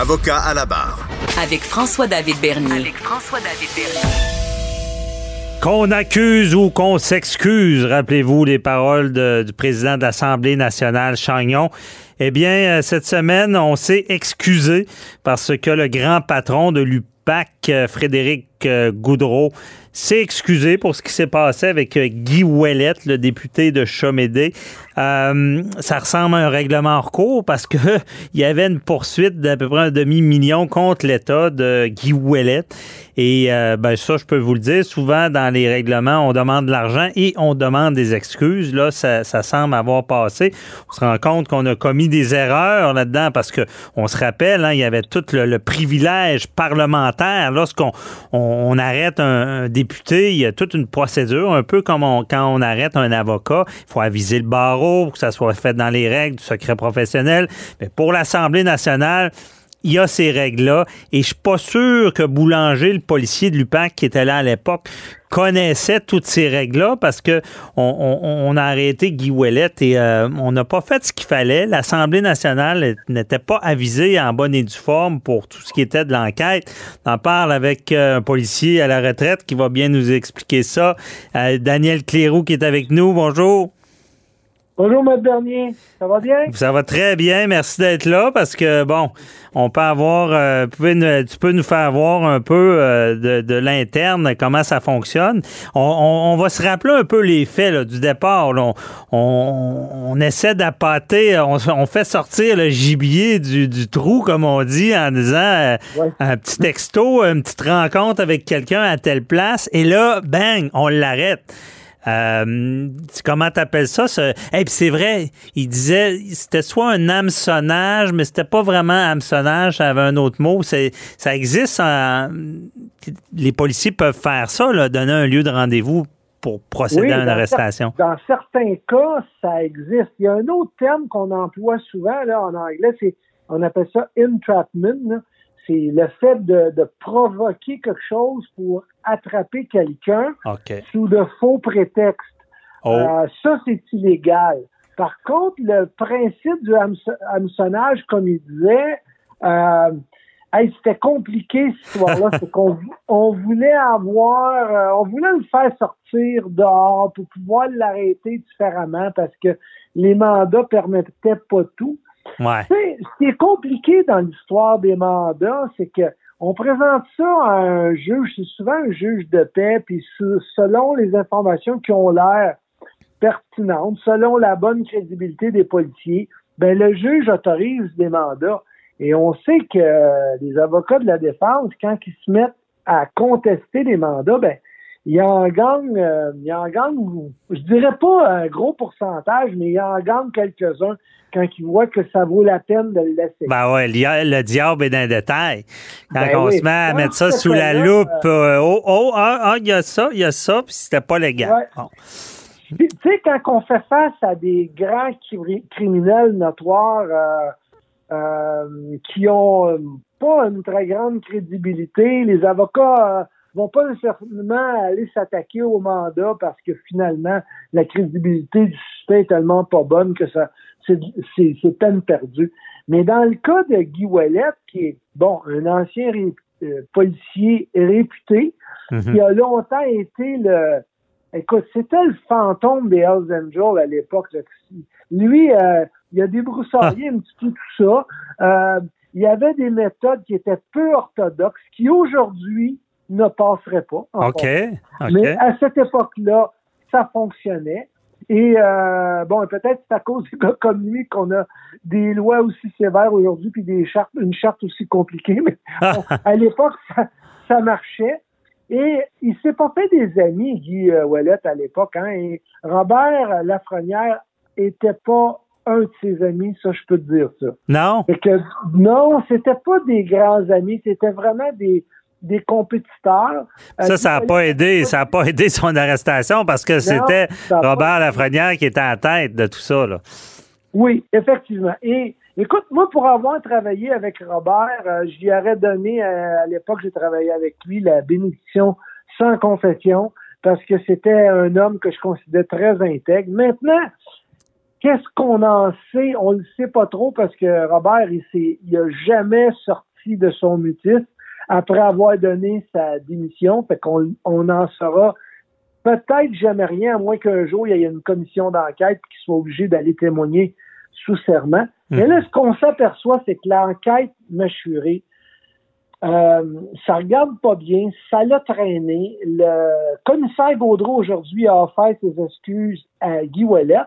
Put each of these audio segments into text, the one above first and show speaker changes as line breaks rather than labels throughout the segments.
Avocat à la barre.
Avec François-David Bernier.
avec François-David Bernier.
Qu'on accuse ou qu'on s'excuse, rappelez-vous les paroles de- du président de l'Assemblée nationale, Chagnon. Eh bien, euh, cette semaine, on s'est excusé parce que le grand patron de l'UPAC, euh, Frédéric Goudreau, s'est excusé pour ce qui s'est passé avec euh, Guy Ouellette, le député de Chomédé. Euh, ça ressemble à un règlement hors cours parce que il y avait une poursuite d'à peu près un demi-million contre l'État de Guy Ouellette. Et euh, ben ça, je peux vous le dire, souvent dans les règlements, on demande de l'argent et on demande des excuses. Là, ça, semble avoir passé. On se rend compte qu'on a commis des erreurs là-dedans parce que on se rappelle, hein, il y avait tout le, le privilège parlementaire. Lorsqu'on on, on arrête un, député, il y a toute une procédure, un peu comme quand on arrête un avocat. Il faut aviser le barreau pour que ça soit fait dans les règles du secret professionnel. Mais pour l'Assemblée nationale, il y a ces règles-là. Et je suis pas sûr que Boulanger, le policier de l'UPAC qui était là à l'époque, connaissait toutes ces règles-là parce que on, a arrêté Guy Ouellette et euh, on n'a pas fait ce qu'il fallait. L'Assemblée nationale n'était pas avisée en bonne et due forme pour tout ce qui était de l'enquête. On en parle avec euh, un policier à la retraite qui va bien nous expliquer ça. Euh, Daniel Cléroux qui est avec nous. Bonjour.
Bonjour, Maître Bernier. Ça va bien?
Ça va très bien. Merci d'être là parce que, bon, on peut avoir, euh, pouvez tu peux nous faire voir un peu euh, de, de l'interne, comment ça fonctionne. On, on- on va se rappeler un peu les faits là, du départ. là. On, essaie d'appâter, on, on fait sortir le gibier du, du trou, comme on dit, en disant euh,
Ouais.
un petit texto, une petite rencontre avec quelqu'un à telle place, et là, bang, on l'arrête. Euh, comment t'appelles ça? Ce... Et puis c'est vrai, il disait c'était soit un hameçonnage, mais c'était pas vraiment hameçonnage, ça avait un autre mot. C'est, ça existe. en- Les policiers peuvent faire ça, là, donner un lieu de rendez-vous pour procéder
Oui,
à une arrestation.
Dans certains cas, ça existe. Il y a un autre terme qu'on emploie souvent là, en anglais, c'est on appelle ça entrapment. là. C'est le fait de, de provoquer quelque chose pour attraper quelqu'un sous de faux prétextes.
Oh.
Euh, ça, c'est illégal. Par contre, le principe du hameçon- hameçonnage, comme il disait, euh, hey, c'était compliqué cette histoire-là. c'est qu'on on voulait avoir, euh, on voulait le faire sortir dehors pour pouvoir l'arrêter différemment parce que les mandats permettaient pas tout. Ce qui est compliqué dans l'histoire des mandats, c'est que on présente ça à un juge, c'est souvent un juge de paix, puis se- selon les informations qui ont l'air pertinentes, selon la bonne crédibilité des policiers, ben le juge autorise des mandats. Et on sait que les avocats de la défense, quand ils se mettent à contester les mandats, ben ils en gagnent, euh, ils en gagnent, je dirais pas un gros pourcentage, mais ils en gagnent quelques-uns quand ils voient que ça vaut la peine de le laisser.
Ben ouais, le, le diable est dans le détail. Quand
Ben
on
oui.
se met à
Dans
mettre ça sous la loupe, euh, oh, oh, ah, ah, il y a ça, il y a ça, puis c'était pas légal.
Ouais.
Bon.
Puis, Tu sais, quand on fait face à des grands cri- criminels notoires euh, euh, qui ont euh, pas une très grande crédibilité, les avocats euh, vont pas nécessairement aller s'attaquer au mandat parce que finalement, la crédibilité du suspect est tellement pas bonne que ça c'est c'est- c'est peine perdue. Mais dans le cas de Guy Ouellette, qui est, bon, un ancien ré- euh, policier réputé,
Mhm.
qui a longtemps été le... Écoute, c'était le fantôme des Hells Angels à l'époque. Lui, euh, il a débroussaillé un petit peu tout ça. Euh, il y avait des méthodes qui étaient peu orthodoxes, qui aujourd'hui ne passeraient pas.
OK.
Mais à cette époque-là, ça fonctionnait. Et euh, bon, peut-être c'est à cause des gars comme lui qu'on a des lois aussi sévères aujourd'hui, puis des chartes, une charte aussi compliquée. Mais bon, à l'époque, ça, ça marchait. Et il s'est pas fait des amis, Guy euh, Ouellet, à l'époque. Hein, et Robert Lafrenière était pas un de ses amis, ça, je peux te dire ça.
Non?
Fait que, non, c'était pas des grands amis, c'était vraiment des, des compétiteurs. Euh,
Ça, ça n'a pas aidé. Ça n'a pas aidé son arrestation parce que c'était Robert. Lafrenière qui était à la tête de tout ça. Là.
Oui, effectivement. Et écoute, moi, pour avoir travaillé avec Robert, euh, je lui aurais donné, euh, à l'époque, j'ai travaillé avec lui, la bénédiction sans confession, parce que c'était un homme que je considérais très intègre. Maintenant, qu'est-ce qu'on en sait? On le sait pas trop parce que Robert, il s'est, il a jamais sorti de son mutisme après avoir donné sa démission. Fait qu'on on en saura peut-être jamais rien, à moins qu'un jour, il y ait une commission d'enquête qui soit obligé d'aller témoigner sous serment. Mais là, ce qu'on s'aperçoit, c'est que l'enquête mâchurée, euh, ça regarde pas bien, ça l'a traîné. Le commissaire Gaudreau, aujourd'hui, a offert ses excuses à Guy Ouellet,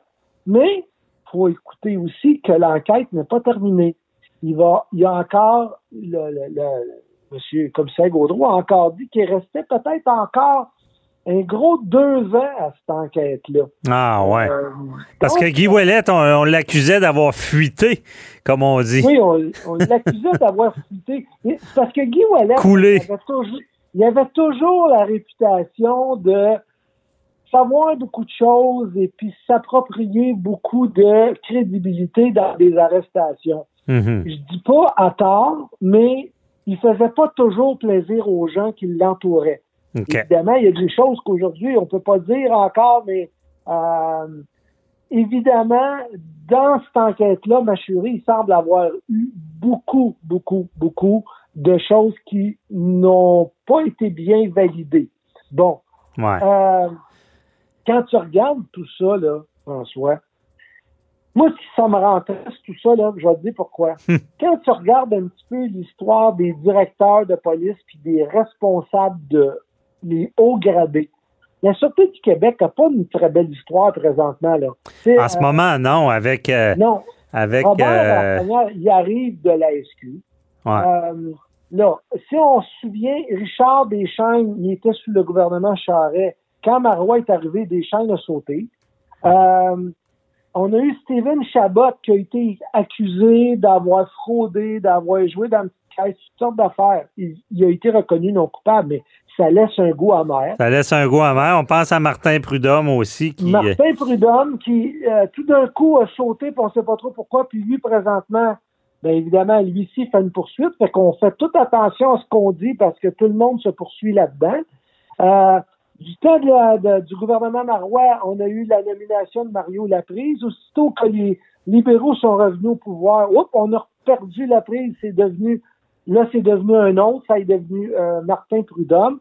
mais faut écouter aussi que l'enquête n'est pas terminée. Il va, il y a encore, le, le, le monsieur commissaire Gaudreau a encore dit qu'il restait peut-être encore un gros deux ans à cette enquête-là.
Ah, ouais.
Euh,
Parce
donc,
que Guy Ouellet, on, on l'accusait d'avoir fuité, comme on dit.
Oui, on, on l'accusait d'avoir fuité. Parce que Guy Ouellet,
Coulé.
Il, avait toujours, il avait toujours la réputation de savoir beaucoup de choses et puis s'approprier beaucoup de crédibilité dans des arrestations.
Mhm.
Je dis pas à tort, mais il faisait pas toujours plaisir aux gens qui l'entouraient.
OK.
Évidemment, il y a des choses qu'aujourd'hui, on peut pas dire encore, mais euh, évidemment, dans cette enquête-là, Machuri, il semble avoir eu beaucoup, beaucoup, beaucoup de choses qui n'ont pas été bien validées. Bon,
Ouais.
euh, quand tu regardes tout ça, là, François, moi, si ça me rend triste, tout ça, là, je vais te dire pourquoi. quand tu regardes un petit peu l'histoire des directeurs de police puis des responsables de les hauts gradés, la Sûreté du Québec n'a pas une très belle histoire présentement, là.
En ce
euh,
moment, non, avec. euh,
Non.
avec
Robert
euh,
il arrive de la SQ.
ouais.
Là, si on se souvient, Richard Deschaines, il était sous le gouvernement Charret. Quand Marois est arrivé, Deschaines a sauté. Euh, on a eu Steven Chabot qui a été accusé d'avoir fraudé, d'avoir joué dans une caisse, toutes sortes d'affaires. Il, il a été reconnu non coupable, mais ça laisse un goût amer.
Ça laisse un goût amer. On pense à Martin Prudhomme aussi, qui.
Martin Prudhomme, qui euh, tout d'un coup a sauté, puis on sait pas trop pourquoi, puis lui, présentement, bien évidemment, lui ci fait une poursuite, fait qu'on fait toute attention à ce qu'on dit parce que tout le monde se poursuit là-dedans. Euh, du temps de la- de- du gouvernement Marois, on a eu la nomination de Mario Laprise. Aussitôt que les libéraux sont revenus au pouvoir, oups, on a perdu Laprise, c'est devenu, là, c'est devenu un autre, ça est devenu euh, Martin Prudhomme.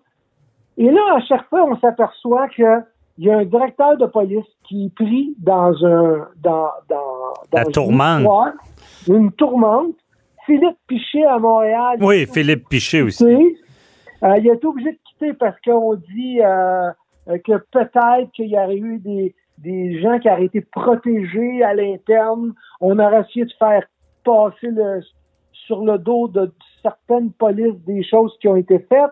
Et là, à chaque fois, on s'aperçoit que il y a un directeur de police qui est pris dans un dans dans, dans
La
une
tourmente.
histoire, une tourmente. Philippe Pichet à Montréal.
Oui, Philippe Piché aussi.
Euh, il a été obligé de quitter parce qu'on dit euh, que peut-être qu'il y aurait eu des, des gens qui auraient été protégés à l'interne. On aurait essayé de faire passer le, sur le dos de certaines polices des choses qui ont été faites.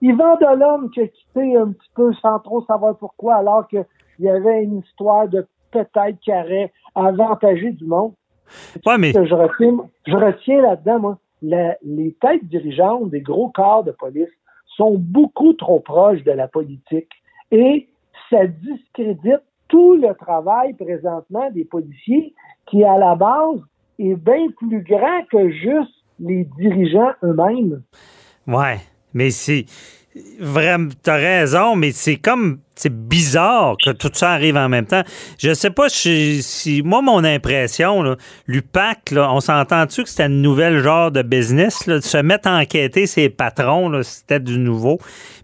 Yvan Delhomme qui a quitté un petit peu sans trop savoir pourquoi, alors qu'il y avait une histoire de peut-être qui aurait avantagé du monde.
Ouais, mais
je retiens, je retiens là-dedans, moi, la- les têtes dirigeantes des gros corps de police sont beaucoup trop proches de la politique et ça discrédite tout le travail présentement des policiers qui, à la base, est bien plus grand que juste les dirigeants eux-mêmes.
Ouais, mais c'est vraiment, t'as raison, mais c'est comme, c'est bizarre que tout ça arrive en même temps. Je sais pas si, moi, mon impression, l'UPAC, on s'entend-tu que c'était une nouvelle genre de business, là, de se mettre à enquêter ses patrons, c'était du nouveau?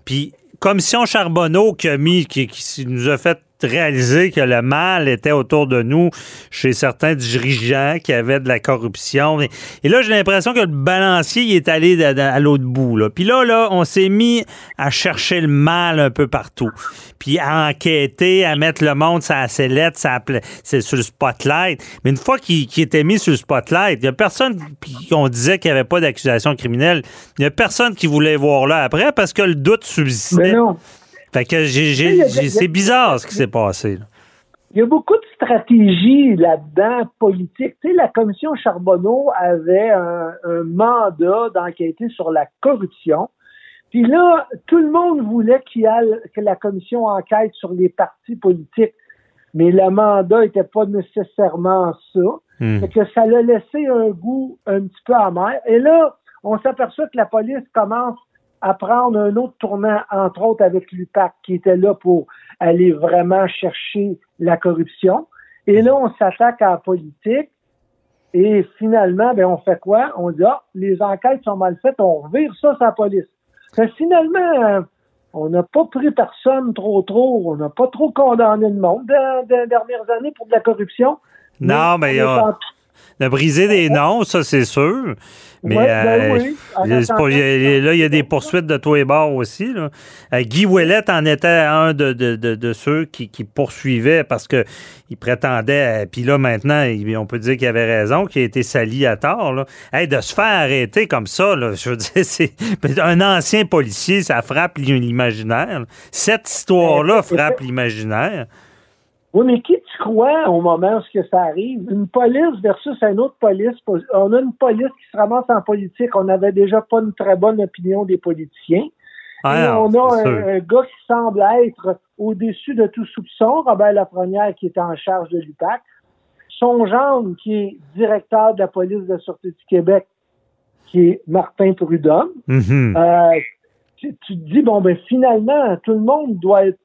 Puis, Commission Charbonneau qui a mis, qui, qui nous a fait réaliser que le mal était autour de nous chez certains dirigeants qui avaient de la corruption. Et, là, j'ai l'impression que le balancier il est allé à l'autre bout. Là. Puis là, là, on s'est mis à chercher le mal un peu partout. Puis à enquêter, à mettre le monde sur la sellette, c'est sur le spotlight. Mais une fois qu'il était mis sur le spotlight, il n'y a personne, puis on disait qu'il n'y avait pas d'accusation criminelle, il n'y a personne qui voulait voir là après parce que le doute subsistait.
Mais non.
C'est bizarre ce qui s'est passé. là.
il y a beaucoup de stratégies là-dedans politiques. Tu sais, la commission Charbonneau avait un, mandat d'enquêter sur la corruption. Puis là, tout le monde voulait qu'il que la commission enquête sur les partis politiques. Mais le mandat n'était pas nécessairement ça. Hmm. que ça l'a laissé un goût un petit peu amer. Et là, on s'aperçoit que la police commence à prendre un autre tournant, entre autres avec l'UPAC, qui était là pour aller vraiment chercher la corruption. Et là, on s'attaque à la politique. Et finalement, ben, on fait quoi? On dit, ah, les enquêtes sont mal faites, on revire ça sur la police. finalement, on n'a pas pris personne trop trop, on n'a pas trop condamné le monde dans, les dernières années pour de la corruption.
Non, mais, de briser des noms, ça, c'est sûr. Mais ben euh, là, il y a des poursuites de tous les bords aussi. Là. Euh, Guy Ouellet en était un de, de, de, ceux qui, qui, poursuivaient parce qu'il prétendait, euh, puis là maintenant, on peut dire qu'il avait raison, qu'il a été sali à tort. Là. de se faire arrêter comme ça, là, je veux dire, c'est un ancien policier, ça frappe l'imaginaire. Cette histoire-là frappe l'imaginaire.
Oui, mais qui tu crois au moment où ça arrive? Une police versus une autre police. On a une police qui se ramasse en politique. On n'avait déjà pas une très bonne opinion des politiciens. Ah Et on a un, gars qui semble être au-dessus de tout soupçon, Robert Lafrenière, qui est en charge de l'UPAC. Son gendre, qui est directeur de la police de sûreté du Québec, qui est Martin Prudhomme. Euh, tu, tu, te dis, bon, ben finalement, tout le monde doit être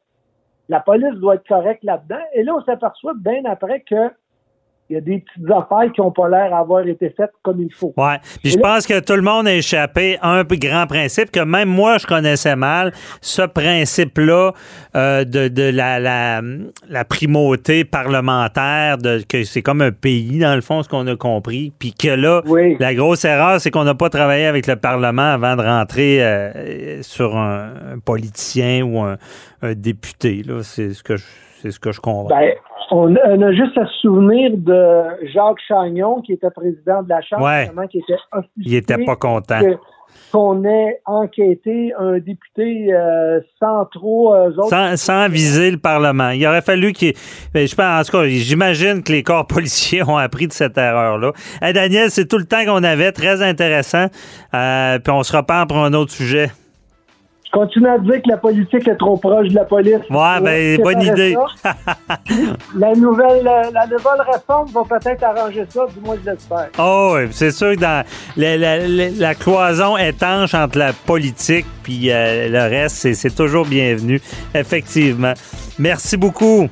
la police doit être correcte là-dedans. Et là, on s'aperçoit bien après que il y a des petites affaires qui n'ont pas l'air d'avoir été faites comme il faut.
Oui. Puis je pense que tout le monde a échappé à un grand principe que même moi, je connaissais mal. Ce principe-là euh, de, la, la, primauté parlementaire, de, que c'est comme un pays, dans le fond, ce qu'on a compris. Puis que là, la grosse erreur, c'est qu'on n'a pas travaillé avec le Parlement avant de rentrer euh, sur un, politicien ou un, député. C'est ce que je c'est ce que je comprends.
Ben, on, a juste à se souvenir de Jacques Chagnon, qui était président de la Chambre, qui était
Il était pas content.
qu'on ait enquêté un député euh, sans trop euh,
sans, viser le Parlement. Il aurait fallu qu'il. Ben, je pense, en tout cas, j'imagine que les corps policiers ont appris de cette erreur-là. Daniel, c'est tout le temps qu'on avait, très intéressant. Euh, puis on se reparle pour un autre sujet
continue à dire que la politique est trop proche de la police.
Ouais, ben, bonne idée.
la nouvelle, la, nouvelle réforme va peut-être arranger ça, du moins je l'espère.
Oh, oui, c'est sûr que dans la, la, cloison étanche entre la politique puis euh, le reste, c'est toujours bienvenu, effectivement. Merci beaucoup.